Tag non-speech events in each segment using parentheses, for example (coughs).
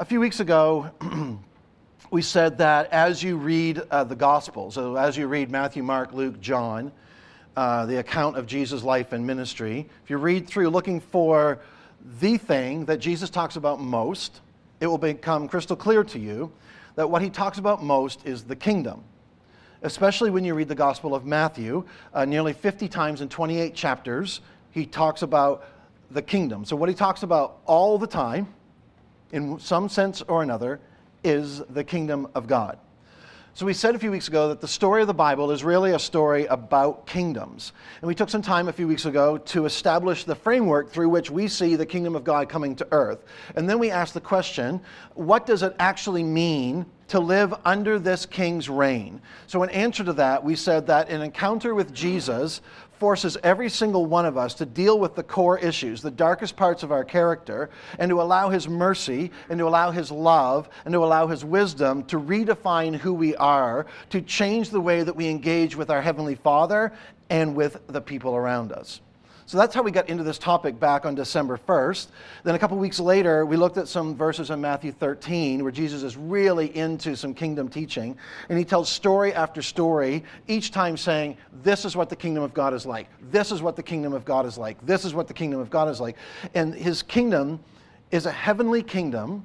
a few weeks ago, (clears throat) we said that as you read uh, the Gospels, so as you read Matthew, Mark, Luke, John, uh, the account of Jesus' life and ministry, if you read through looking for the thing that Jesus talks about most, it will become crystal clear to you that what he talks about most is the kingdom. Especially when you read the Gospel of Matthew, uh, nearly 50 times in 28 chapters, he talks about the kingdom. So, what he talks about all the time, in some sense or another, is the kingdom of God. So, we said a few weeks ago that the story of the Bible is really a story about kingdoms. And we took some time a few weeks ago to establish the framework through which we see the kingdom of God coming to earth. And then we asked the question what does it actually mean to live under this king's reign? So, in answer to that, we said that an encounter with Jesus forces every single one of us to deal with the core issues, the darkest parts of our character, and to allow His mercy, and to allow His love, and to allow His wisdom to redefine who we are, to change the way that we engage with our Heavenly Father and with the people around us. So that's how we got into this topic back on December 1st. Then a couple weeks later, we looked at some verses in Matthew 13 where Jesus is really into some kingdom teaching. And he tells story after story, each time saying, This is what the kingdom of God is like. This is what the kingdom of God is like. This is what the kingdom of God is like. And his kingdom is a heavenly kingdom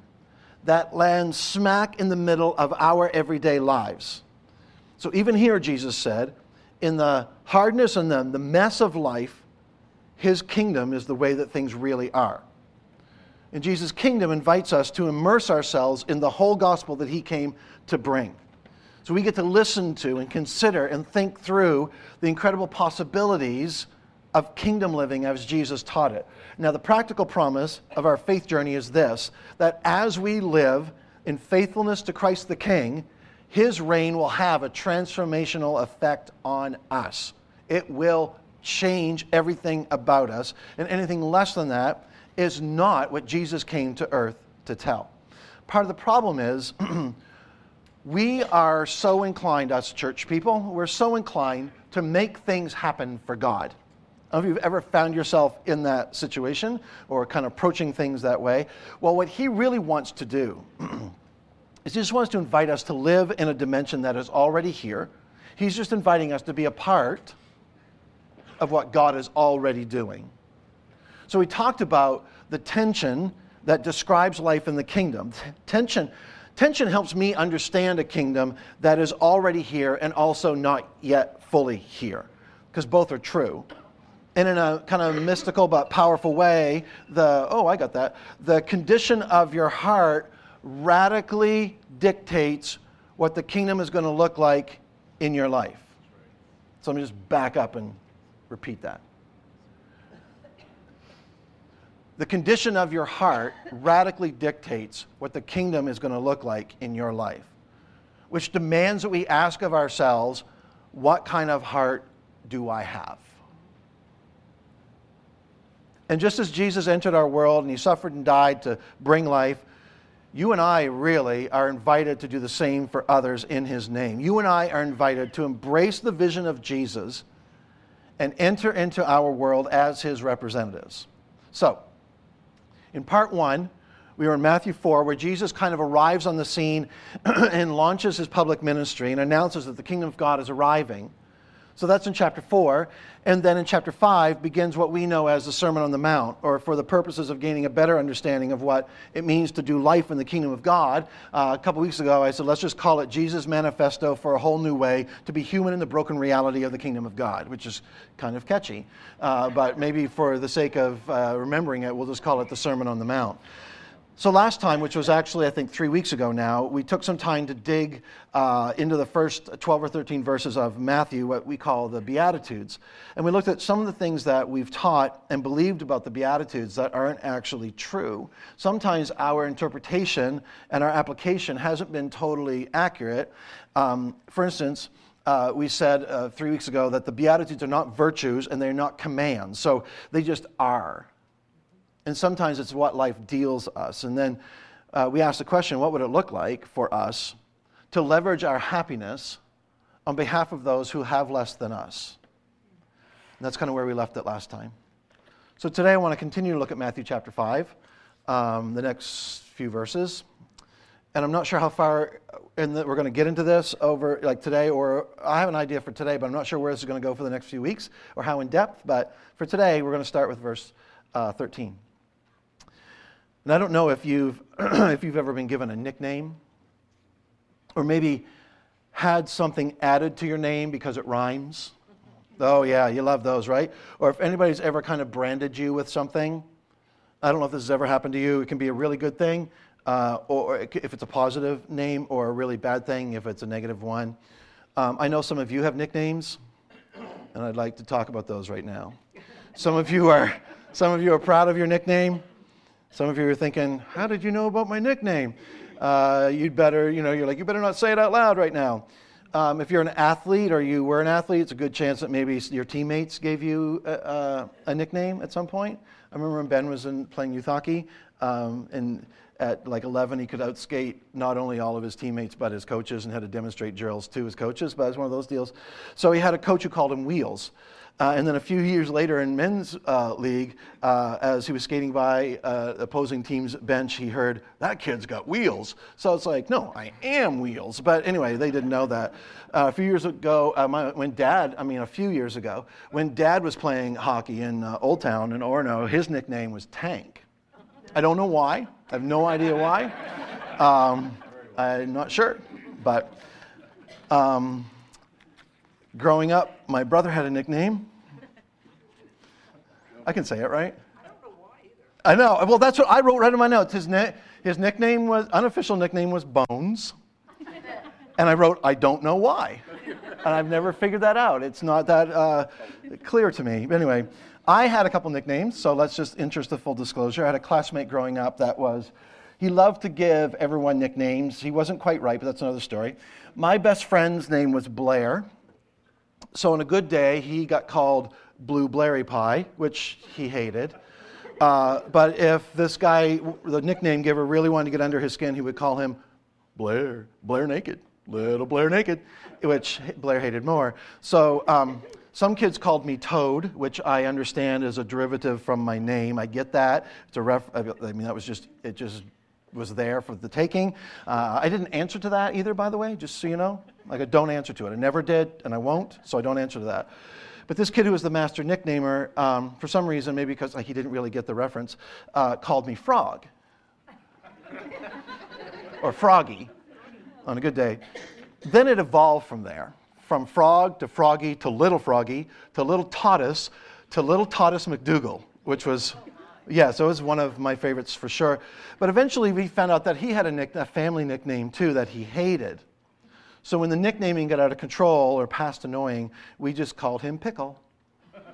that lands smack in the middle of our everyday lives. So even here, Jesus said, in the hardness and the, the mess of life, his kingdom is the way that things really are. And Jesus' kingdom invites us to immerse ourselves in the whole gospel that he came to bring. So we get to listen to and consider and think through the incredible possibilities of kingdom living as Jesus taught it. Now, the practical promise of our faith journey is this that as we live in faithfulness to Christ the King, his reign will have a transformational effect on us. It will change everything about us. And anything less than that is not what Jesus came to earth to tell. Part of the problem is (clears throat) we are so inclined, us church people, we're so inclined to make things happen for God. I don't know if you've ever found yourself in that situation or kind of approaching things that way. Well, what he really wants to do (clears throat) is he just wants to invite us to live in a dimension that is already here. He's just inviting us to be a part of what God is already doing. So we talked about the tension that describes life in the kingdom. Tension, tension helps me understand a kingdom that is already here and also not yet fully here, because both are true. And in a kind of mystical but powerful way, the, oh, I got that, the condition of your heart radically dictates what the kingdom is going to look like in your life. So let me just back up and Repeat that. The condition of your heart radically dictates what the kingdom is going to look like in your life, which demands that we ask of ourselves, what kind of heart do I have? And just as Jesus entered our world and he suffered and died to bring life, you and I really are invited to do the same for others in his name. You and I are invited to embrace the vision of Jesus and enter into our world as his representatives. So, in part one, we were in Matthew 4, where Jesus kind of arrives on the scene (clears throat) and launches his public ministry and announces that the kingdom of God is arriving. So that's in chapter 4. And then in chapter 5 begins what we know as the Sermon on the Mount, or for the purposes of gaining a better understanding of what it means to do life in the kingdom of God. Uh, a couple weeks ago, I said, let's just call it Jesus' manifesto for a whole new way to be human in the broken reality of the kingdom of God, which is kind of catchy. Uh, but maybe for the sake of uh, remembering it, we'll just call it the Sermon on the Mount. So, last time, which was actually, I think, three weeks ago now, we took some time to dig uh, into the first 12 or 13 verses of Matthew, what we call the Beatitudes. And we looked at some of the things that we've taught and believed about the Beatitudes that aren't actually true. Sometimes our interpretation and our application hasn't been totally accurate. Um, for instance, uh, we said uh, three weeks ago that the Beatitudes are not virtues and they're not commands. So they just are. And sometimes it's what life deals us. And then uh, we ask the question what would it look like for us to leverage our happiness on behalf of those who have less than us? And that's kind of where we left it last time. So today I want to continue to look at Matthew chapter 5, um, the next few verses. and I'm not sure how far in the, we're going to get into this over like today, or I have an idea for today, but I'm not sure where this is going to go for the next few weeks or how in depth. But for today, we're going to start with verse uh, 13. And I don't know if you've (clears throat) if you've ever been given a nickname, or maybe had something added to your name because it rhymes. Oh yeah, you love those, right? Or if anybody's ever kind of branded you with something. I don't know if this has ever happened to you. It can be a really good thing, uh, or if it's a positive name, or a really bad thing if it's a negative one. Um, I know some of you have nicknames, and I'd like to talk about those right now. Some of you are, some of you are proud of your nickname. Some of you are thinking, "How did you know about my nickname?" Uh, you'd better, you know, you're like, you better not say it out loud right now. Um, if you're an athlete or you were an athlete, it's a good chance that maybe your teammates gave you a, a, a nickname at some point. I remember when Ben was in, playing youth hockey, um, and at like 11, he could outskate not only all of his teammates, but his coaches, and had to demonstrate drills to his coaches. But it was one of those deals. So he had a coach who called him Wheels. Uh, and then a few years later in men's uh, league, uh, as he was skating by uh, opposing team's bench, he heard, That kid's got wheels. So it's like, No, I am wheels. But anyway, they didn't know that. Uh, a few years ago, uh, my, when dad, I mean, a few years ago, when dad was playing hockey in Old Town in Orono, his nickname was Tank. I don't know why. I have no idea why. Um, I'm not sure. But. Um, Growing up, my brother had a nickname. I can say it, right? I don't know why either. I know. Well, that's what I wrote right in my notes. His, ne- his nickname was, unofficial nickname was Bones. and I wrote, I don't know why. And I've never figured that out. It's not that uh, clear to me. But anyway, I had a couple nicknames, so let's just interest the full disclosure. I had a classmate growing up that was, he loved to give everyone nicknames. He wasn't quite right, but that's another story. My best friend's name was Blair. So on a good day, he got called Blue Blairy Pie, which he hated. Uh, but if this guy, the nickname giver, really wanted to get under his skin, he would call him Blair, Blair Naked, Little Blair Naked, which Blair hated more. So um, some kids called me Toad, which I understand is a derivative from my name. I get that. It's a ref. I mean, that was just it. Just was there for the taking. Uh, I didn't answer to that either, by the way, just so you know. Like, I don't answer to it. I never did, and I won't, so I don't answer to that. But this kid who was the master nicknamer, um, for some reason, maybe because like, he didn't really get the reference, uh, called me Frog. or Froggy on a good day. Then it evolved from there from Frog to Froggy to Little Froggy to Little Totus to Little Totus McDougal, which was yeah, so it was one of my favorites for sure. But eventually we found out that he had a, nick, a family nickname too that he hated. So when the nicknaming got out of control or past annoying, we just called him Pickle.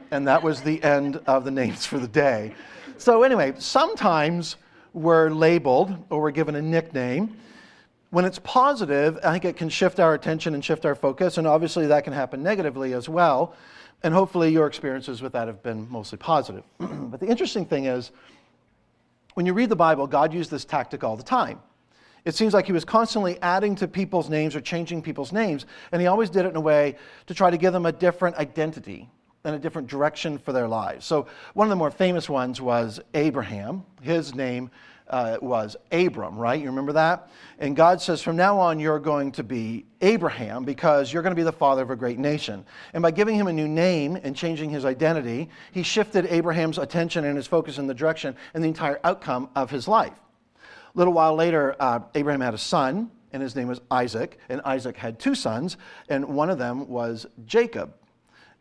And that was the end of the names for the day. So, anyway, sometimes we're labeled or we're given a nickname. When it's positive, I think it can shift our attention and shift our focus, and obviously that can happen negatively as well. And hopefully your experiences with that have been mostly positive. (clears throat) but the interesting thing is, when you read the Bible, God used this tactic all the time. It seems like he was constantly adding to people's names or changing people's names, and he always did it in a way to try to give them a different identity and a different direction for their lives. So, one of the more famous ones was Abraham. His name uh, was Abram, right? You remember that? And God says, from now on, you're going to be Abraham because you're going to be the father of a great nation. And by giving him a new name and changing his identity, he shifted Abraham's attention and his focus in the direction and the entire outcome of his life. A little while later, uh, Abraham had a son, and his name was Isaac. And Isaac had two sons, and one of them was Jacob.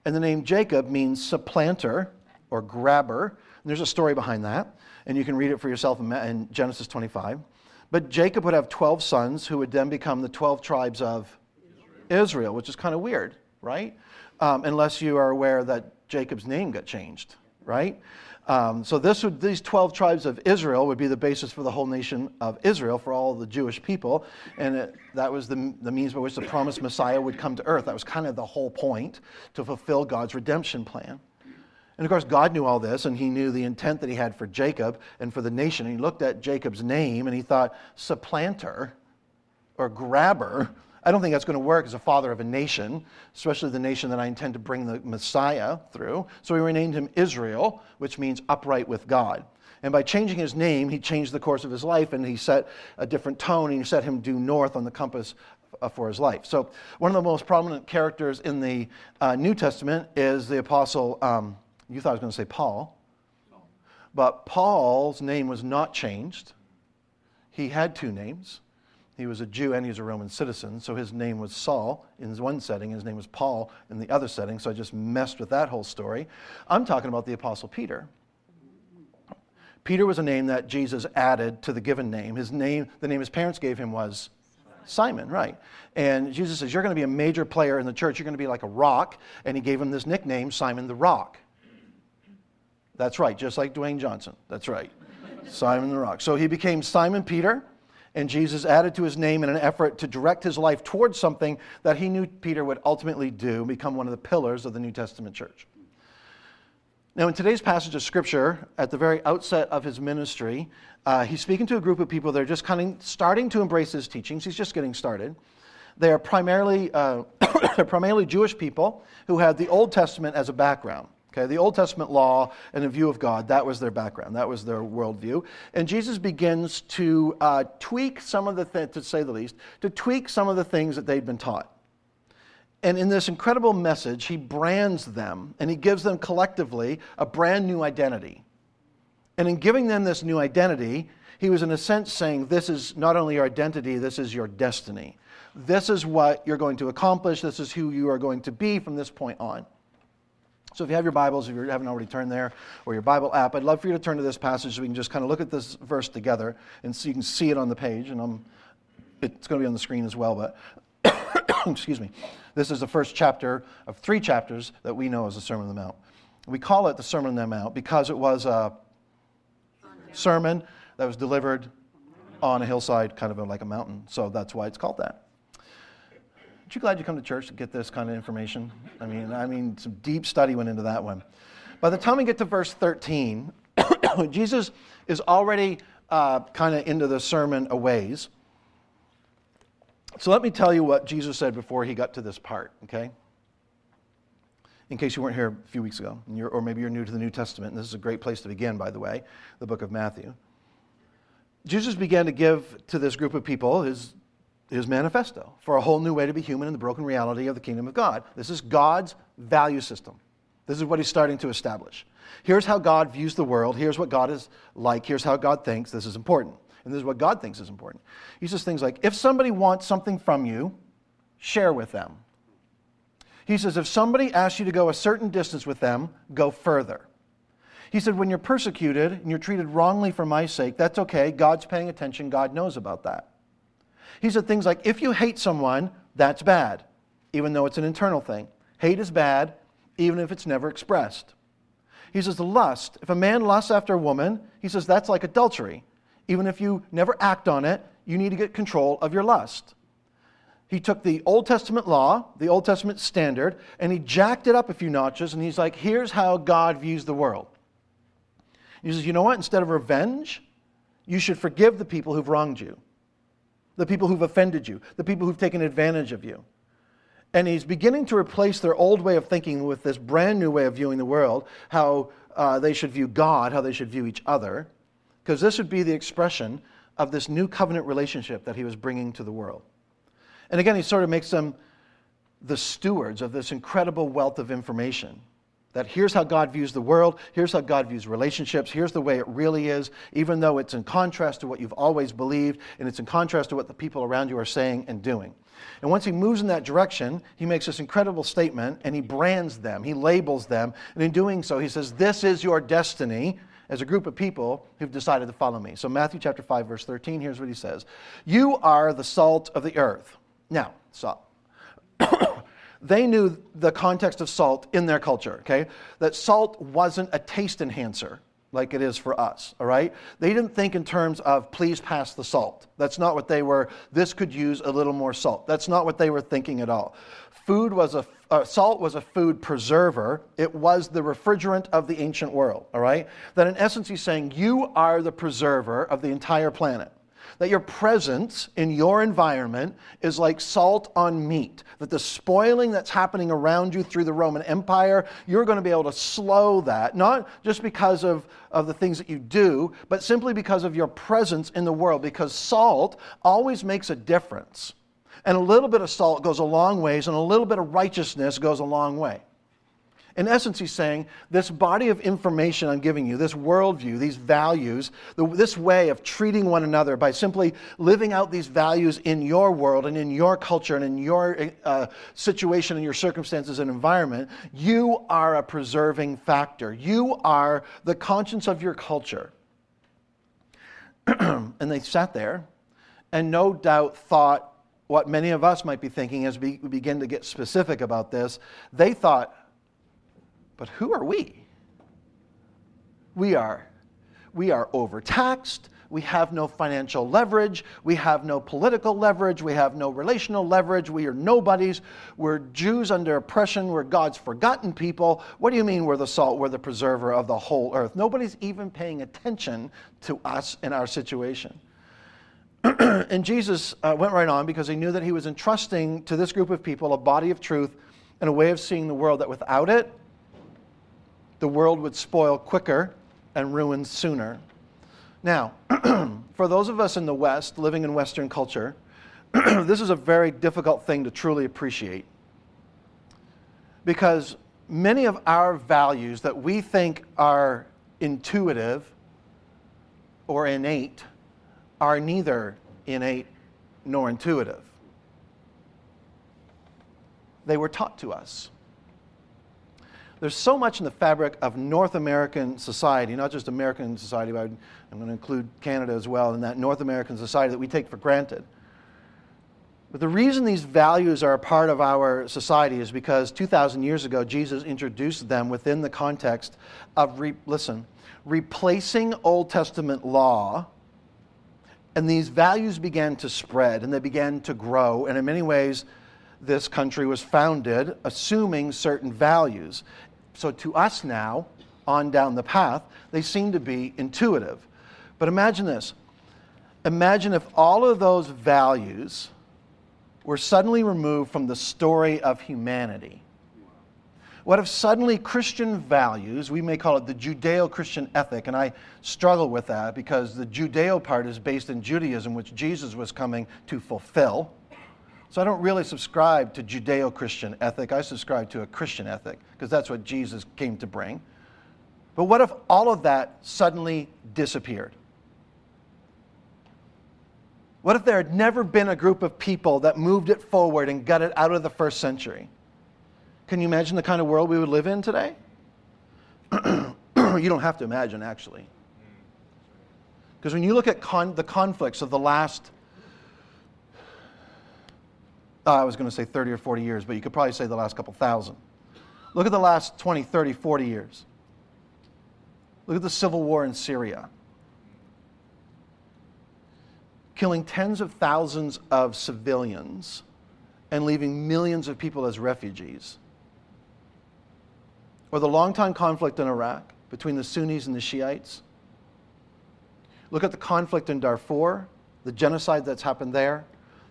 And the name Jacob means supplanter or grabber. And there's a story behind that and you can read it for yourself in Genesis 25. But Jacob would have 12 sons who would then become the 12 tribes of Israel, Israel which is kind of weird, right? Um, unless you are aware that Jacob's name got changed, right? Um, so this would, these 12 tribes of Israel would be the basis for the whole nation of Israel, for all the Jewish people. And it, that was the, the means by which the promised Messiah would come to earth. That was kind of the whole point to fulfill God's redemption plan. And of course, God knew all this, and He knew the intent that He had for Jacob and for the nation. And He looked at Jacob's name and He thought, supplanter or grabber. I don't think that's going to work as a father of a nation, especially the nation that I intend to bring the Messiah through. So He renamed him Israel, which means upright with God. And by changing his name, he changed the course of his life and he set a different tone and he set him due north on the compass uh, for his life. So, one of the most prominent characters in the uh, New Testament is the apostle, um, you thought I was going to say Paul, but Paul's name was not changed. He had two names. He was a Jew and he was a Roman citizen, so his name was Saul in one setting, his name was Paul in the other setting, so I just messed with that whole story. I'm talking about the Apostle Peter. Peter was a name that Jesus added to the given name. His name, the name his parents gave him was Simon, right. And Jesus says, You're going to be a major player in the church. You're going to be like a rock. And he gave him this nickname, Simon the Rock. That's right, just like Dwayne Johnson. That's right. Simon the Rock. So he became Simon Peter, and Jesus added to his name in an effort to direct his life towards something that he knew Peter would ultimately do, become one of the pillars of the New Testament church. Now, in today's passage of Scripture, at the very outset of his ministry, uh, he's speaking to a group of people that are just kind of starting to embrace his teachings. He's just getting started. They are primarily, uh, (coughs) primarily Jewish people who had the Old Testament as a background. Okay, the Old Testament law and the view of God, that was their background, that was their worldview. And Jesus begins to uh, tweak some of the, th- to say the least, to tweak some of the things that they'd been taught. And in this incredible message, he brands them and he gives them collectively a brand new identity. And in giving them this new identity, he was in a sense saying, This is not only your identity, this is your destiny. This is what you're going to accomplish, this is who you are going to be from this point on. So if you have your Bibles, if you haven't already turned there, or your Bible app, I'd love for you to turn to this passage so we can just kind of look at this verse together and so you can see it on the page. And I'm, it's going to be on the screen as well, but (coughs) excuse me. This is the first chapter of three chapters that we know as the Sermon on the Mount. We call it the Sermon on the Mount because it was a sermon that was delivered on a hillside, kind of like a mountain. So that's why it's called that. Aren't you glad you come to church to get this kind of information? I mean, I mean, some deep study went into that one. By the time we get to verse 13, (coughs) Jesus is already uh, kind of into the sermon a ways. So let me tell you what Jesus said before he got to this part, okay? In case you weren't here a few weeks ago, or maybe you're new to the New Testament, and this is a great place to begin, by the way, the book of Matthew. Jesus began to give to this group of people his his manifesto for a whole new way to be human in the broken reality of the kingdom of God. This is God's value system. This is what he's starting to establish. Here's how God views the world. Here's what God is like. Here's how God thinks. This is important. And this is what God thinks is important. He says things like if somebody wants something from you, share with them. He says if somebody asks you to go a certain distance with them, go further. He said, when you're persecuted and you're treated wrongly for my sake, that's okay. God's paying attention. God knows about that. He said things like, if you hate someone, that's bad, even though it's an internal thing. Hate is bad, even if it's never expressed. He says, the lust, if a man lusts after a woman, he says that's like adultery. Even if you never act on it, you need to get control of your lust. He took the Old Testament law, the Old Testament standard, and he jacked it up a few notches, and he's like, here's how God views the world. He says, you know what? Instead of revenge, you should forgive the people who've wronged you the people who've offended you, the people who've taken advantage of you. And he's beginning to replace their old way of thinking with this brand new way of viewing the world, how uh, they should view God, how they should view each other, because this would be the expression of this new covenant relationship that he was bringing to the world. And again, he sort of makes them the stewards of this incredible wealth of information. That here's how God views the world, here's how God views relationships, here's the way it really is, even though it's in contrast to what you've always believed, and it's in contrast to what the people around you are saying and doing. And once he moves in that direction, he makes this incredible statement and he brands them, he labels them, and in doing so, he says, This is your destiny as a group of people who've decided to follow me. So, Matthew chapter 5, verse 13, here's what he says You are the salt of the earth. Now, salt. They knew the context of salt in their culture, okay? That salt wasn't a taste enhancer like it is for us, all right? They didn't think in terms of please pass the salt. That's not what they were, this could use a little more salt. That's not what they were thinking at all. Food was a, uh, salt was a food preserver. It was the refrigerant of the ancient world, all right? That in essence he's saying, you are the preserver of the entire planet. That your presence in your environment is like salt on meat, that the spoiling that's happening around you through the Roman Empire, you're going to be able to slow that, not just because of, of the things that you do, but simply because of your presence in the world, because salt always makes a difference. And a little bit of salt goes a long ways, and a little bit of righteousness goes a long way. In essence, he's saying this body of information I'm giving you, this worldview, these values, this way of treating one another by simply living out these values in your world and in your culture and in your uh, situation and your circumstances and environment, you are a preserving factor. You are the conscience of your culture. (clears throat) and they sat there and no doubt thought what many of us might be thinking as we begin to get specific about this. They thought, but who are we? We are we are overtaxed. We have no financial leverage. We have no political leverage. We have no relational leverage. We are nobodies. We're Jews under oppression. We're God's forgotten people. What do you mean we're the salt? We're the preserver of the whole earth. Nobody's even paying attention to us in our situation. (clears throat) and Jesus uh, went right on because he knew that he was entrusting to this group of people a body of truth and a way of seeing the world that without it, the world would spoil quicker and ruin sooner. Now, (clears throat) for those of us in the West, living in Western culture, (clears throat) this is a very difficult thing to truly appreciate. Because many of our values that we think are intuitive or innate are neither innate nor intuitive. They were taught to us. There's so much in the fabric of North American society, not just American society, but I'm going to include Canada as well, in that North American society that we take for granted. But the reason these values are a part of our society is because 2,000 years ago, Jesus introduced them within the context of, re- listen, replacing Old Testament law. And these values began to spread and they began to grow. And in many ways, this country was founded assuming certain values. So to us now, on down the path, they seem to be intuitive. But imagine this imagine if all of those values were suddenly removed from the story of humanity. What if suddenly Christian values, we may call it the Judeo Christian ethic, and I struggle with that because the Judeo part is based in Judaism, which Jesus was coming to fulfill. So I don't really subscribe to Judeo Christian ethic. I subscribe to a Christian ethic because that's what Jesus came to bring. But what if all of that suddenly disappeared? What if there had never been a group of people that moved it forward and got it out of the first century? Can you imagine the kind of world we would live in today? (clears throat) you don't have to imagine, actually. Because when you look at con- the conflicts of the last I was going to say 30 or 40 years, but you could probably say the last couple thousand. Look at the last 20, 30, 40 years. Look at the civil war in Syria. Killing tens of thousands of civilians and leaving millions of people as refugees. Or the long-time conflict in Iraq between the Sunnis and the Shiites. Look at the conflict in Darfur, the genocide that's happened there.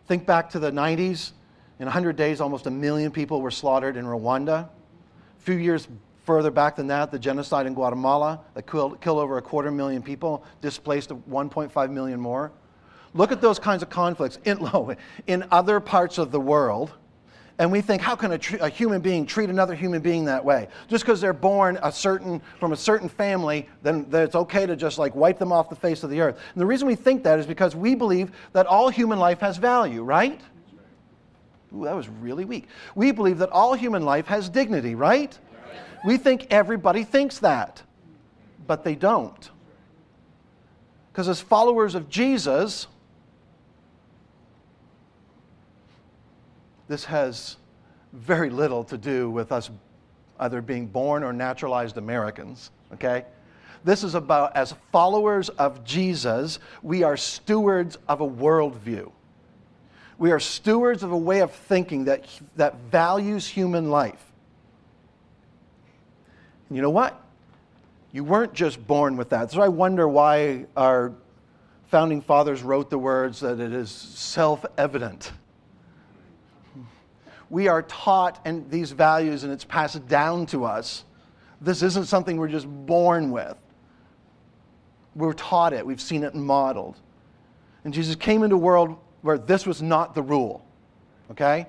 Think back to the 90s in 100 days, almost a million people were slaughtered in Rwanda. A few years further back than that, the genocide in Guatemala that killed, killed over a quarter million people, displaced 1.5 million more. Look at those kinds of conflicts in, (laughs) in other parts of the world, and we think, how can a, a human being treat another human being that way? Just because they're born a certain, from a certain family, then, then it's okay to just like wipe them off the face of the earth. And the reason we think that is because we believe that all human life has value, right? Ooh, that was really weak. We believe that all human life has dignity, right? We think everybody thinks that, but they don't. Because as followers of Jesus, this has very little to do with us either being born or naturalized Americans, okay? This is about, as followers of Jesus, we are stewards of a worldview. We are stewards of a way of thinking that, that values human life. And you know what? You weren't just born with that. So I wonder why our founding fathers wrote the words that it is self evident. We are taught and these values, and it's passed down to us. This isn't something we're just born with. We're taught it, we've seen it modeled. And Jesus came into a world where this was not the rule. Okay?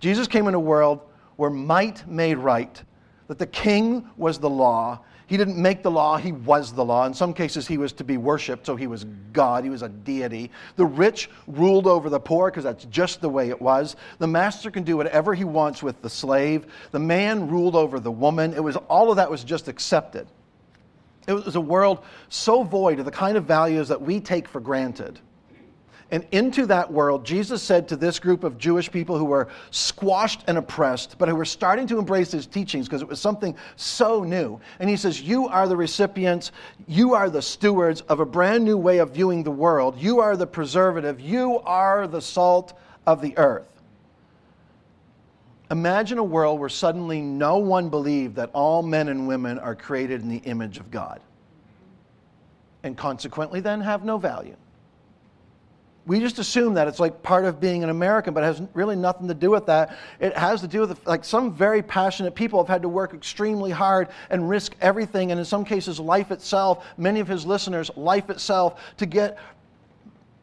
Jesus came in a world where might made right, that the king was the law, he didn't make the law, he was the law. In some cases, he was to be worshiped, so he was God, he was a deity. The rich ruled over the poor because that's just the way it was. The master can do whatever he wants with the slave. The man ruled over the woman. It was all of that was just accepted. It was a world so void of the kind of values that we take for granted and into that world, Jesus said to this group of Jewish people who were squashed and oppressed, but who were starting to embrace his teachings because it was something so new. And he says, You are the recipients, you are the stewards of a brand new way of viewing the world. You are the preservative, you are the salt of the earth. Imagine a world where suddenly no one believed that all men and women are created in the image of God, and consequently then have no value we just assume that it's like part of being an American, but it has really nothing to do with that. It has to do with like some very passionate people have had to work extremely hard and risk everything, and in some cases, life itself, many of his listeners, life itself, to get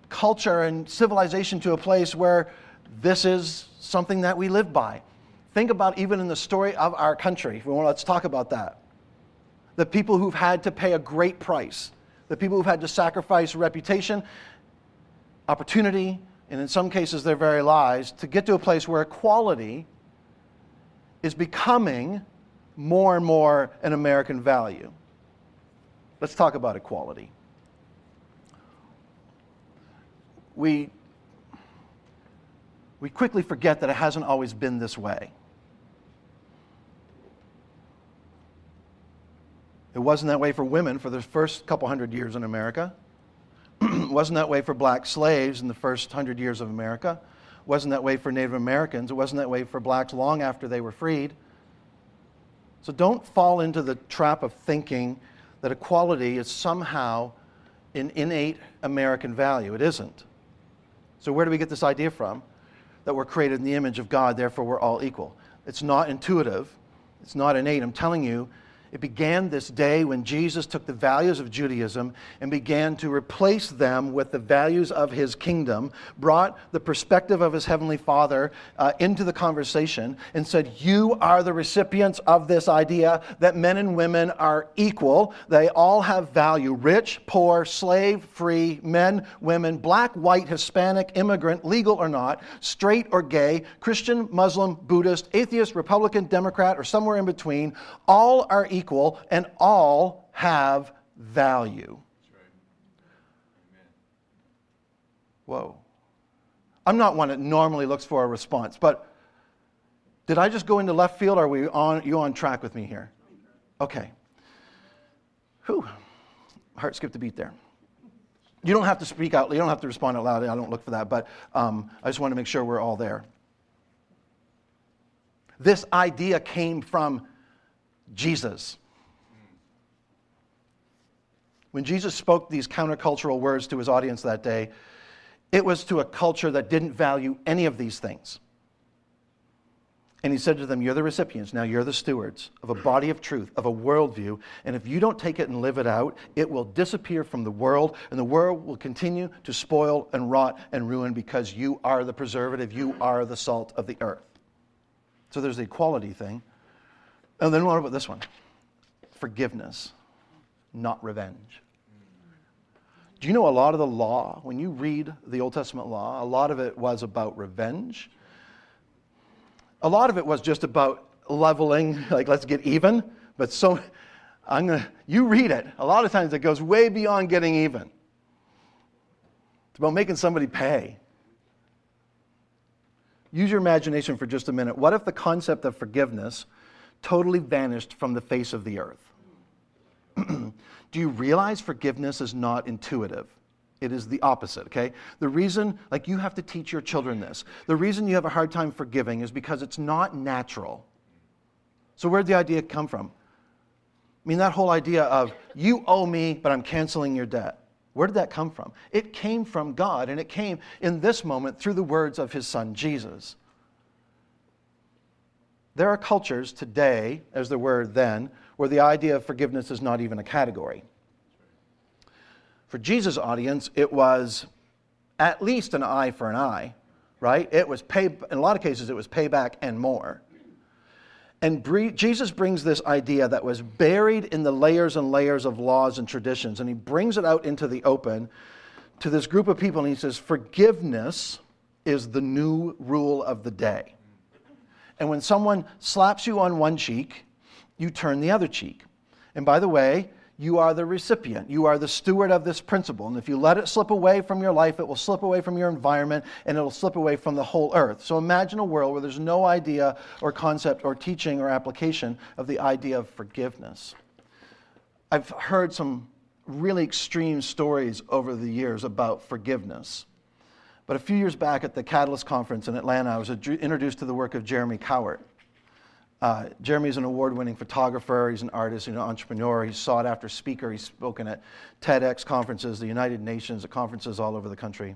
culture and civilization to a place where this is something that we live by. Think about even in the story of our country. We want, Let's talk about that. The people who've had to pay a great price, the people who've had to sacrifice reputation opportunity, and in some cases their very lives, to get to a place where equality is becoming more and more an American value. Let's talk about equality. We, we quickly forget that it hasn't always been this way. It wasn't that way for women for the first couple hundred years in America. Wasn't that way for black slaves in the first hundred years of America. wasn't that way for Native Americans. It wasn't that way for blacks long after they were freed. So don't fall into the trap of thinking that equality is somehow an innate American value. It isn't. So where do we get this idea from? That we're created in the image of God, therefore we're all equal. It's not intuitive. It's not innate. I'm telling you, it began this day when Jesus took the values of Judaism and began to replace them with the values of his kingdom, brought the perspective of his heavenly Father uh, into the conversation, and said, You are the recipients of this idea that men and women are equal. They all have value rich, poor, slave, free, men, women, black, white, Hispanic, immigrant, legal or not, straight or gay, Christian, Muslim, Buddhist, atheist, Republican, Democrat, or somewhere in between. All are equal equal and all have value. Whoa. I'm not one that normally looks for a response, but did I just go into left field? Are we on, you on track with me here? Okay. Whew. Heart skipped a beat there. You don't have to speak out, you don't have to respond out loud. I don't look for that, but um, I just want to make sure we're all there. This idea came from Jesus. When Jesus spoke these countercultural words to his audience that day, it was to a culture that didn't value any of these things. And he said to them, You're the recipients, now you're the stewards of a body of truth, of a worldview. And if you don't take it and live it out, it will disappear from the world, and the world will continue to spoil and rot and ruin because you are the preservative, you are the salt of the earth. So there's the equality thing. And then what about this one? Forgiveness, not revenge. Do you know a lot of the law, when you read the Old Testament law, a lot of it was about revenge? A lot of it was just about leveling, (laughs) like let's get even. But so, I'm gonna, you read it. A lot of times it goes way beyond getting even. It's about making somebody pay. Use your imagination for just a minute. What if the concept of forgiveness totally vanished from the face of the earth. (clears throat) Do you realize forgiveness is not intuitive? It is the opposite, okay? The reason, like you have to teach your children this, the reason you have a hard time forgiving is because it's not natural. So, where'd the idea come from? I mean, that whole idea of you owe me, but I'm canceling your debt. Where did that come from? It came from God, and it came in this moment through the words of his son Jesus. There are cultures today, as there were then, where the idea of forgiveness is not even a category. For Jesus' audience, it was at least an eye for an eye, right? It was pay, in a lot of cases, it was payback and more. And Jesus brings this idea that was buried in the layers and layers of laws and traditions, and he brings it out into the open to this group of people, and he says, Forgiveness is the new rule of the day. And when someone slaps you on one cheek, you turn the other cheek. And by the way, you are the recipient. You are the steward of this principle. And if you let it slip away from your life, it will slip away from your environment and it'll slip away from the whole earth. So imagine a world where there's no idea or concept or teaching or application of the idea of forgiveness. I've heard some really extreme stories over the years about forgiveness. But a few years back at the Catalyst Conference in Atlanta, I was introduced to the work of Jeremy Cowart. Uh, is an award winning photographer, he's an artist, he's an entrepreneur, he's sought after speaker, he's spoken at TEDx conferences, the United Nations, at conferences all over the country.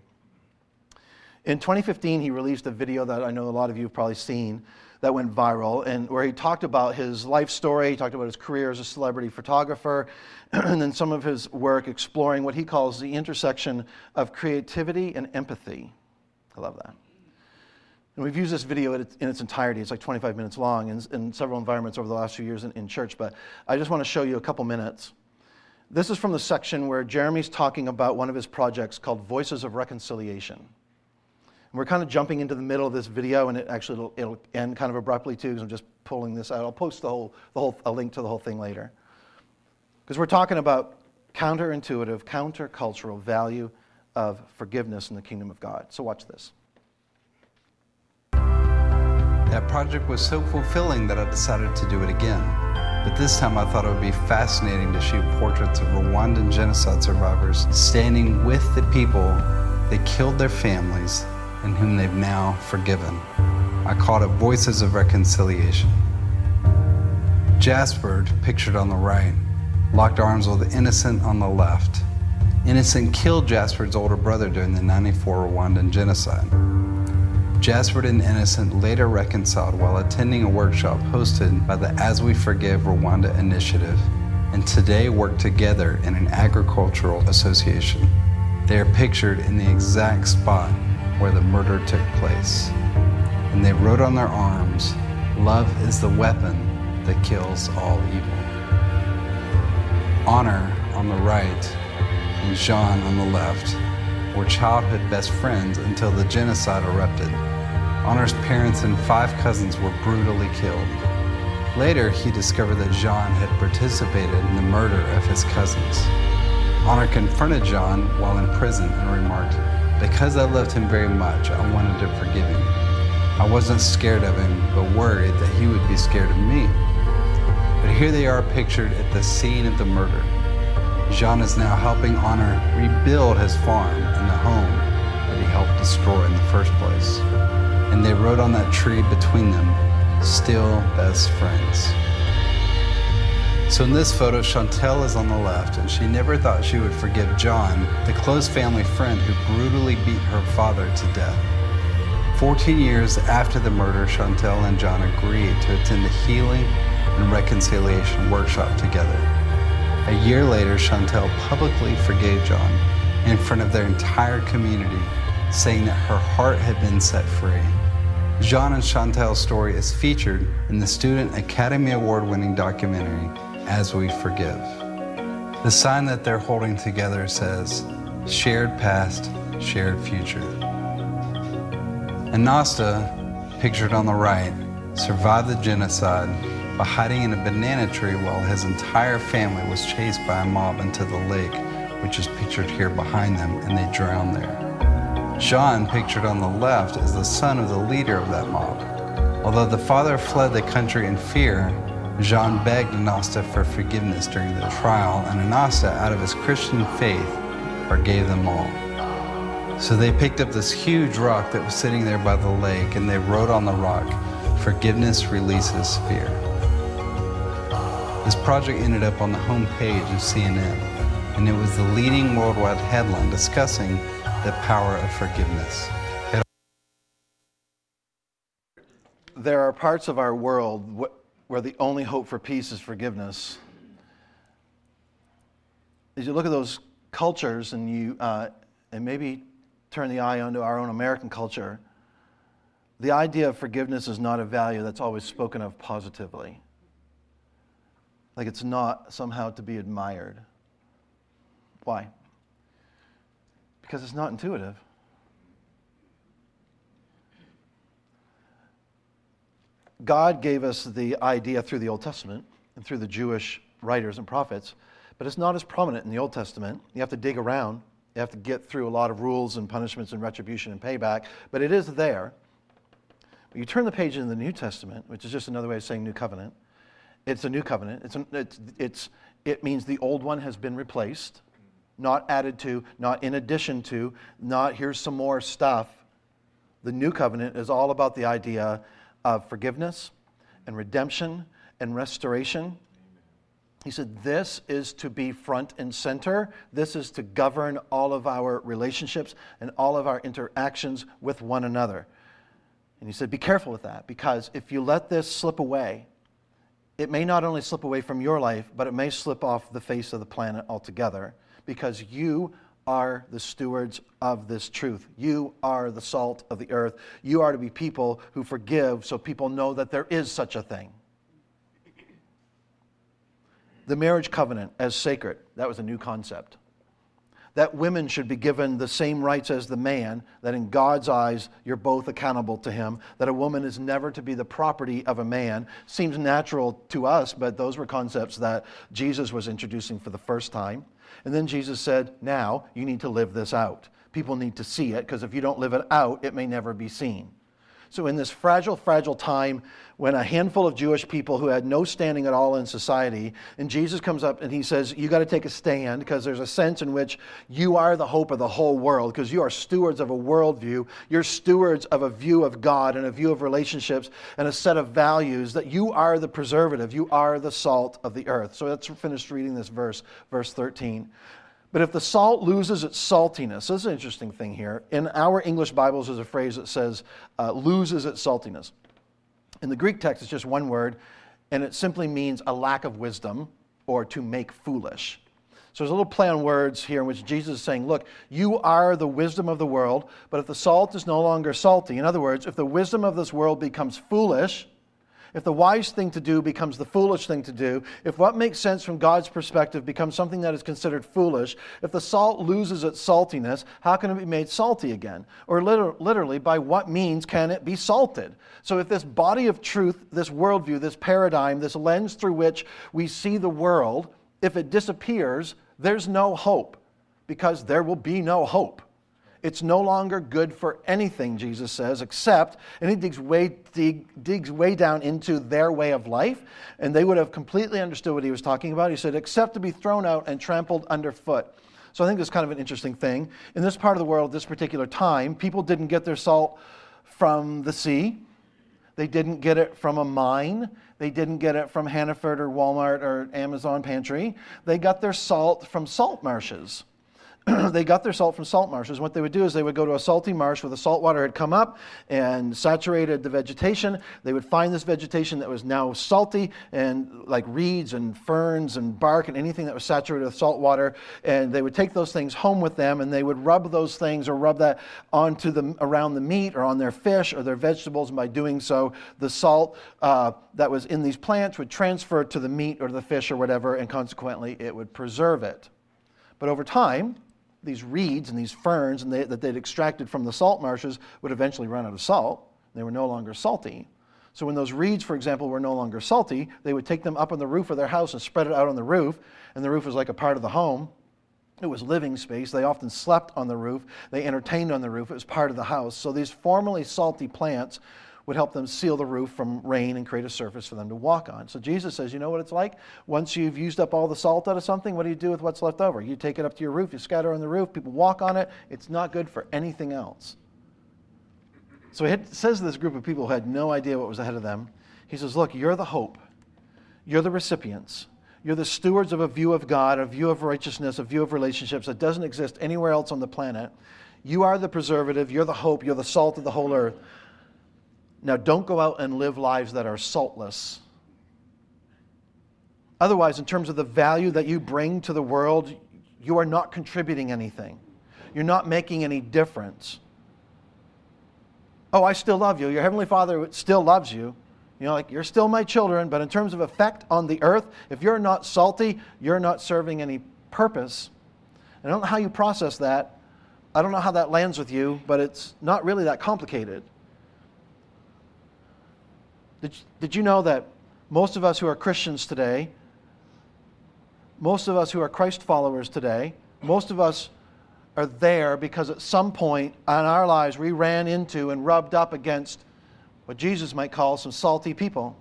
In 2015, he released a video that I know a lot of you have probably seen that went viral, and where he talked about his life story, he talked about his career as a celebrity photographer, (clears throat) and then some of his work exploring what he calls the intersection of creativity and empathy. I love that. And we've used this video in its entirety. It's like 25 minutes long in, in several environments over the last few years in, in church, but I just want to show you a couple minutes. This is from the section where Jeremy's talking about one of his projects called Voices of Reconciliation. And we're kind of jumping into the middle of this video, and it actually it'll, it'll end kind of abruptly too, because I'm just pulling this out. I'll post the whole, the whole, a link to the whole thing later. Because we're talking about counterintuitive, countercultural value of forgiveness in the kingdom of God. So watch this. That project was so fulfilling that I decided to do it again. But this time I thought it would be fascinating to shoot portraits of Rwandan genocide survivors standing with the people that killed their families and whom they've now forgiven. I called it Voices of Reconciliation. Jasper, pictured on the right, locked arms with Innocent on the left. Innocent killed Jasper's older brother during the 94 Rwandan genocide. Jasper and Innocent later reconciled while attending a workshop hosted by the As We Forgive Rwanda initiative, and today work together in an agricultural association. They are pictured in the exact spot where the murder took place. And they wrote on their arms, Love is the weapon that kills all evil. Honor on the right and Jean on the left were childhood best friends until the genocide erupted. Honor's parents and five cousins were brutally killed. Later, he discovered that Jean had participated in the murder of his cousins. Honor confronted Jean while in prison and remarked, Because I loved him very much, I wanted to forgive him. I wasn't scared of him, but worried that he would be scared of me. But here they are pictured at the scene of the murder. Jean is now helping Honor rebuild his farm and the home that he helped destroy in the first place and they wrote on that tree between them, still best friends. So in this photo, Chantel is on the left, and she never thought she would forgive John, the close family friend who brutally beat her father to death. 14 years after the murder, Chantel and John agreed to attend the healing and reconciliation workshop together. A year later, Chantel publicly forgave John in front of their entire community, saying that her heart had been set free. Jean and Chantel's story is featured in the Student Academy Award winning documentary, As We Forgive. The sign that they're holding together says, Shared Past, Shared Future. And Nasta, pictured on the right, survived the genocide by hiding in a banana tree while his entire family was chased by a mob into the lake, which is pictured here behind them, and they drowned there. Jean, pictured on the left, is the son of the leader of that mob. Although the father fled the country in fear, Jean begged Anasta for forgiveness during the trial, and Anasta, out of his Christian faith, forgave them all. So they picked up this huge rock that was sitting there by the lake, and they wrote on the rock, Forgiveness releases fear. This project ended up on the homepage of CNN. and it was the leading worldwide headline discussing the power of forgiveness. There are parts of our world where the only hope for peace is forgiveness. As you look at those cultures and you uh, and maybe turn the eye onto our own American culture, the idea of forgiveness is not a value that's always spoken of positively. Like it's not somehow to be admired. Why? Because it's not intuitive. God gave us the idea through the Old Testament and through the Jewish writers and prophets, but it's not as prominent in the Old Testament. You have to dig around, you have to get through a lot of rules and punishments and retribution and payback, but it is there. But you turn the page in the New Testament, which is just another way of saying New Covenant. It's a new covenant. It's, it's, it's, it means the old one has been replaced, not added to, not in addition to, not here's some more stuff. The new covenant is all about the idea of forgiveness and redemption and restoration. He said, This is to be front and center. This is to govern all of our relationships and all of our interactions with one another. And he said, Be careful with that because if you let this slip away, it may not only slip away from your life, but it may slip off the face of the planet altogether because you are the stewards of this truth. You are the salt of the earth. You are to be people who forgive so people know that there is such a thing. The marriage covenant as sacred, that was a new concept. That women should be given the same rights as the man, that in God's eyes you're both accountable to him, that a woman is never to be the property of a man, seems natural to us, but those were concepts that Jesus was introducing for the first time. And then Jesus said, Now you need to live this out. People need to see it, because if you don't live it out, it may never be seen. So, in this fragile, fragile time when a handful of Jewish people who had no standing at all in society, and Jesus comes up and he says, You got to take a stand because there's a sense in which you are the hope of the whole world because you are stewards of a worldview. You're stewards of a view of God and a view of relationships and a set of values that you are the preservative. You are the salt of the earth. So, let's finish reading this verse, verse 13. But if the salt loses its saltiness, this is an interesting thing here. In our English Bibles, there's a phrase that says uh, loses its saltiness. In the Greek text, it's just one word, and it simply means a lack of wisdom or to make foolish. So there's a little play on words here in which Jesus is saying, Look, you are the wisdom of the world, but if the salt is no longer salty, in other words, if the wisdom of this world becomes foolish, if the wise thing to do becomes the foolish thing to do, if what makes sense from God's perspective becomes something that is considered foolish, if the salt loses its saltiness, how can it be made salty again? Or liter- literally, by what means can it be salted? So, if this body of truth, this worldview, this paradigm, this lens through which we see the world, if it disappears, there's no hope because there will be no hope. It's no longer good for anything, Jesus says, except, and he digs way, dig, digs way down into their way of life, and they would have completely understood what he was talking about. He said, except to be thrown out and trampled underfoot. So I think that's kind of an interesting thing. In this part of the world, this particular time, people didn't get their salt from the sea. They didn't get it from a mine. They didn't get it from Hannaford or Walmart or Amazon Pantry. They got their salt from salt marshes. (clears throat) they got their salt from salt marshes. What they would do is they would go to a salty marsh where the salt water had come up and saturated the vegetation. They would find this vegetation that was now salty and like reeds and ferns and bark and anything that was saturated with salt water. And they would take those things home with them and they would rub those things or rub that onto the around the meat or on their fish or their vegetables. And by doing so, the salt uh, that was in these plants would transfer to the meat or the fish or whatever, and consequently, it would preserve it. But over time, these reeds and these ferns and they, that they'd extracted from the salt marshes would eventually run out of salt. They were no longer salty. So when those reeds, for example, were no longer salty, they would take them up on the roof of their house and spread it out on the roof. And the roof was like a part of the home. It was living space. They often slept on the roof. They entertained on the roof. It was part of the house. So these formerly salty plants would help them seal the roof from rain and create a surface for them to walk on. So Jesus says, you know what it's like? Once you've used up all the salt out of something, what do you do with what's left over? You take it up to your roof, you scatter on the roof, people walk on it. It's not good for anything else. So he says to this group of people who had no idea what was ahead of them, he says, Look, you're the hope. You're the recipients. You're the stewards of a view of God, a view of righteousness, a view of relationships that doesn't exist anywhere else on the planet. You are the preservative, you're the hope, you're the salt of the whole earth. Now, don't go out and live lives that are saltless. Otherwise, in terms of the value that you bring to the world, you are not contributing anything. You're not making any difference. Oh, I still love you. Your Heavenly Father still loves you. You know, like you're still my children, but in terms of effect on the earth, if you're not salty, you're not serving any purpose. I don't know how you process that. I don't know how that lands with you, but it's not really that complicated. Did, did you know that most of us who are Christians today, most of us who are Christ followers today, most of us are there because at some point in our lives we ran into and rubbed up against what Jesus might call some salty people.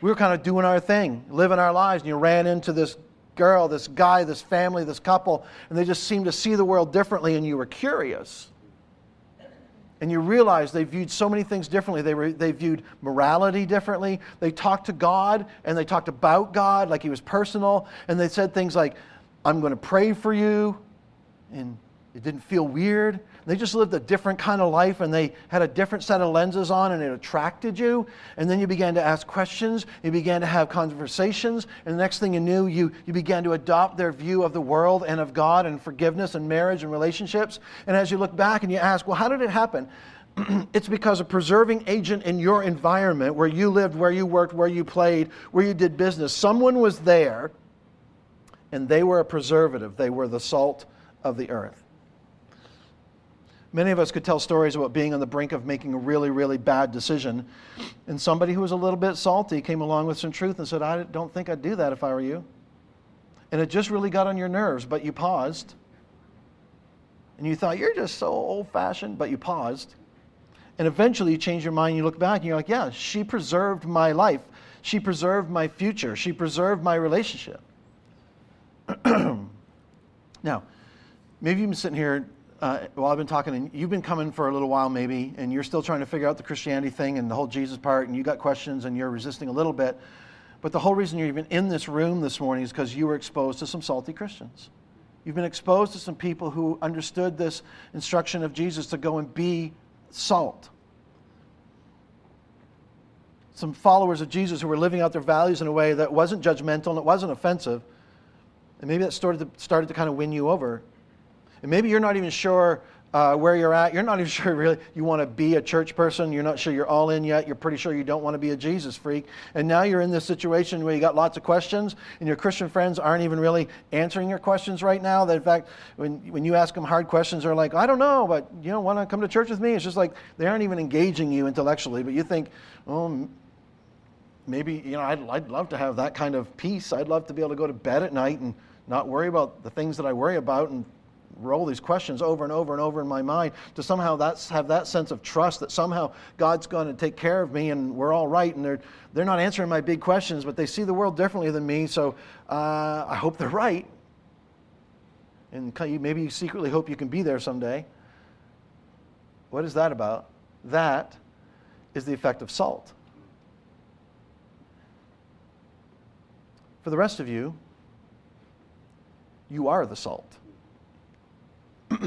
We were kind of doing our thing, living our lives, and you ran into this girl, this guy, this family, this couple, and they just seemed to see the world differently, and you were curious. And you realize they viewed so many things differently. They, were, they viewed morality differently. They talked to God and they talked about God like He was personal. And they said things like, I'm going to pray for you. And it didn't feel weird. They just lived a different kind of life and they had a different set of lenses on and it attracted you. And then you began to ask questions, you began to have conversations, and the next thing you knew, you, you began to adopt their view of the world and of God and forgiveness and marriage and relationships. And as you look back and you ask, well, how did it happen? (clears throat) it's because a preserving agent in your environment where you lived, where you worked, where you played, where you did business, someone was there and they were a preservative. They were the salt of the earth. Many of us could tell stories about being on the brink of making a really, really bad decision. And somebody who was a little bit salty came along with some truth and said, I don't think I'd do that if I were you. And it just really got on your nerves, but you paused. And you thought, you're just so old fashioned, but you paused. And eventually you change your mind, you look back, and you're like, yeah, she preserved my life. She preserved my future. She preserved my relationship. (clears throat) now, maybe you've been sitting here uh, well, I've been talking, and you've been coming for a little while maybe, and you're still trying to figure out the Christianity thing and the whole Jesus part, and you got questions and you're resisting a little bit. But the whole reason you're even in this room this morning is because you were exposed to some salty Christians. You've been exposed to some people who understood this instruction of Jesus to go and be salt. Some followers of Jesus who were living out their values in a way that wasn't judgmental and it wasn't offensive. And maybe that started to, started to kind of win you over. And maybe you're not even sure uh, where you're at. You're not even (laughs) sure really you want to be a church person. You're not sure you're all in yet. You're pretty sure you don't want to be a Jesus freak. And now you're in this situation where you got lots of questions, and your Christian friends aren't even really answering your questions right now. That in fact, when, when you ask them hard questions, they're like, I don't know, but you know, want to come to church with me? It's just like they aren't even engaging you intellectually, but you think, oh, maybe, you know, I'd, I'd love to have that kind of peace. I'd love to be able to go to bed at night and not worry about the things that I worry about and roll these questions over and over and over in my mind to somehow that's, have that sense of trust that somehow God's going to take care of me and we're all right. And they're, they're not answering my big questions, but they see the world differently than me. So uh, I hope they're right. And maybe you secretly hope you can be there someday. What is that about? That is the effect of salt. For the rest of you, you are the salt. (clears throat)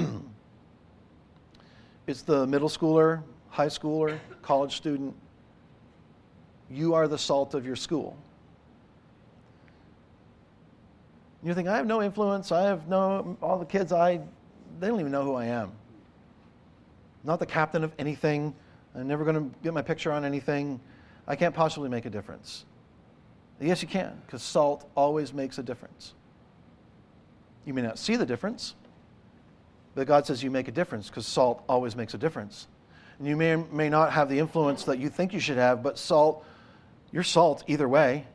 it's the middle schooler, high schooler, college student. You are the salt of your school. You think, I have no influence. I have no, all the kids, I, they don't even know who I am. Not the captain of anything. I'm never going to get my picture on anything. I can't possibly make a difference. Yes, you can, because salt always makes a difference. You may not see the difference, but God says you make a difference because salt always makes a difference. And you may or may not have the influence that you think you should have, but salt, you're salt either way.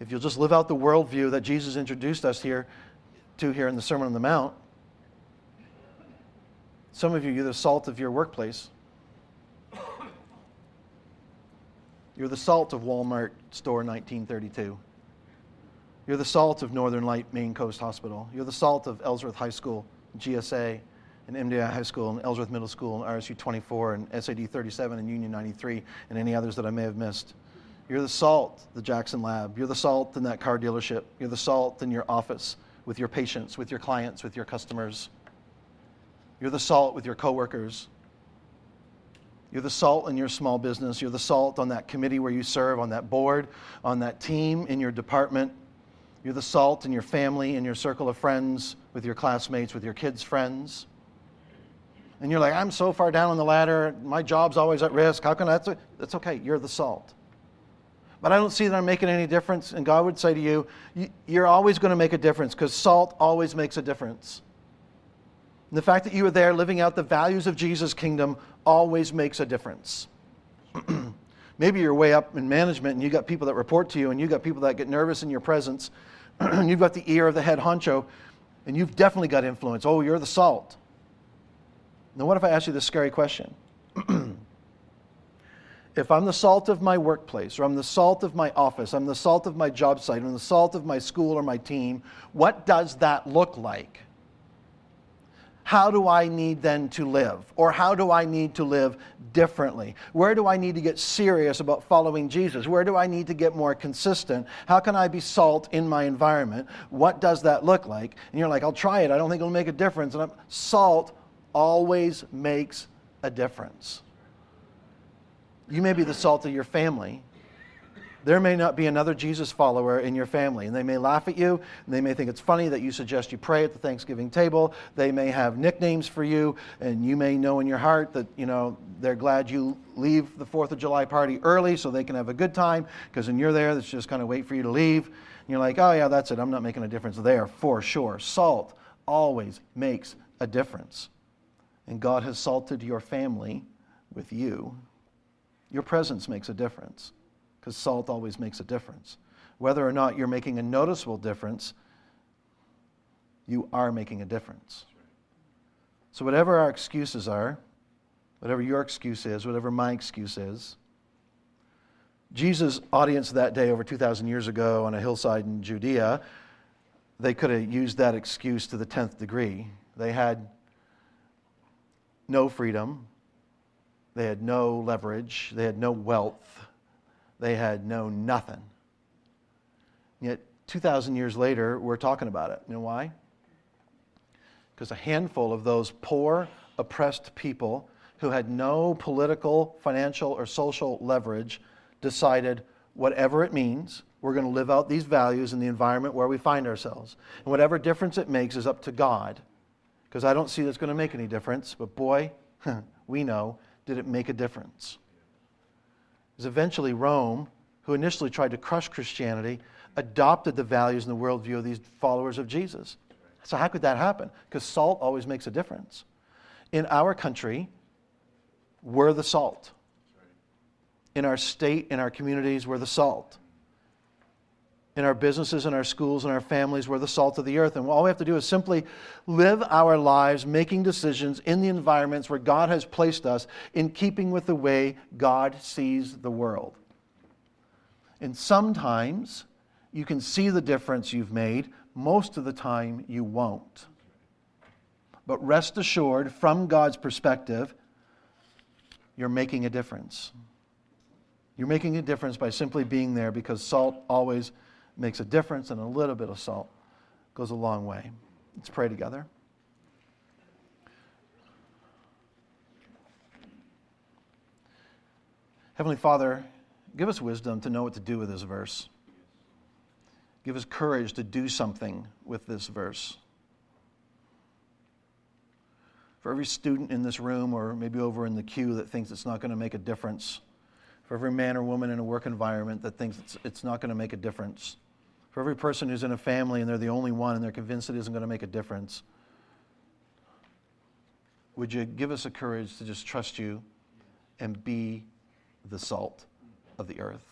If you'll just live out the worldview that Jesus introduced us here to here in the Sermon on the Mount, some of you, you're the salt of your workplace. You're the salt of Walmart store 1932. You're the salt of Northern Light Maine Coast Hospital. You're the salt of Ellsworth High School. GSA and MDI High School and Ellsworth Middle School and RSU 24 and SAD 37 and Union 93 and any others that I may have missed. You're the salt, the Jackson Lab. You're the salt in that car dealership. You're the salt in your office with your patients, with your clients, with your customers. You're the salt with your coworkers. You're the salt in your small business. You're the salt on that committee where you serve, on that board, on that team in your department. You're the salt in your family, in your circle of friends, with your classmates, with your kids' friends. And you're like, I'm so far down on the ladder. My job's always at risk. How can I? That's okay. You're the salt but I don't see that I'm making any difference. And God would say to you, You're always going to make a difference because salt always makes a difference. And the fact that you are there living out the values of Jesus' kingdom always makes a difference. (clears throat) Maybe you're way up in management and you got people that report to you and you got people that get nervous in your presence (clears throat) you've got the ear of the head honcho and you've definitely got influence. Oh, you're the salt. Now, what if I ask you this scary question? (clears throat) if I'm the salt of my workplace, or I'm the salt of my office, I'm the salt of my job site, I'm the salt of my school or my team, what does that look like? How do I need then to live? Or how do I need to live differently? Where do I need to get serious about following Jesus? Where do I need to get more consistent? How can I be salt in my environment? What does that look like? And you're like, I'll try it. I don't think it'll make a difference. And I'm, salt always makes a difference. You may be the salt of your family. There may not be another Jesus follower in your family, and they may laugh at you, and they may think it's funny that you suggest you pray at the Thanksgiving table. They may have nicknames for you, and you may know in your heart that, you know, they're glad you leave the 4th of July party early so they can have a good time, because when you're there, it's just kind of wait for you to leave. And you're like, oh, yeah, that's it. I'm not making a difference there for sure. Salt always makes a difference. And God has salted your family with you. Your presence makes a difference because salt always makes a difference. Whether or not you're making a noticeable difference, you are making a difference. So, whatever our excuses are, whatever your excuse is, whatever my excuse is, Jesus' audience that day over 2,000 years ago on a hillside in Judea, they could have used that excuse to the 10th degree. They had no freedom, they had no leverage. They had no wealth. They had no nothing. Yet, 2,000 years later, we're talking about it. You know why? Because a handful of those poor, oppressed people who had no political, financial, or social leverage decided whatever it means, we're going to live out these values in the environment where we find ourselves. And whatever difference it makes is up to God. Because I don't see that's going to make any difference, but boy, (laughs) we know did it make a difference. Was eventually Rome, who initially tried to crush Christianity, adopted the values and the worldview of these followers of Jesus. So, how could that happen? Because salt always makes a difference. In our country, we're the salt. In our state, in our communities, we're the salt in our businesses, in our schools, in our families. We're the salt of the earth. And all we have to do is simply live our lives making decisions in the environments where God has placed us in keeping with the way God sees the world. And sometimes you can see the difference you've made, most of the time you won't. But rest assured, from God's perspective, you're making a difference. You're making a difference by simply being there because salt always makes a difference, and a little bit of salt goes a long way. Let's pray together. Heavenly Father, give us wisdom to know what to do with this verse. Give us courage to do something with this verse. For every student in this room, or maybe over in the queue, that thinks it's not going to make a difference, for every man or woman in a work environment that thinks it's, it's not going to make a difference, for every person who's in a family and they're the only one and they're convinced it isn't going to make a difference, would you give us a courage to just trust you and be the salt of the earth?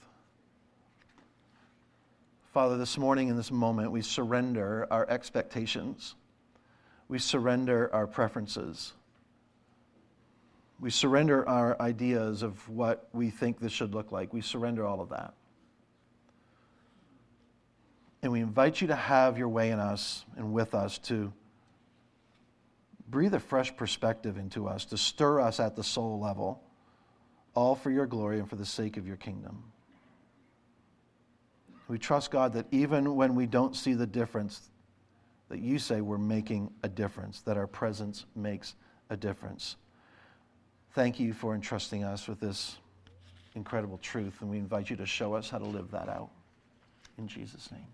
Father, this morning in this moment, we surrender our expectations. We surrender our preferences. We surrender our ideas of what we think this should look like. We surrender all of that. And we invite you to have your way in us and with us to breathe a fresh perspective into us, to stir us at the soul level, all for your glory and for the sake of your kingdom. We trust, God, that even when we don't see the difference, that you say we're making a difference, that our presence makes a difference. Thank you for entrusting us with this incredible truth, and we invite you to show us how to live that out. In Jesus' name.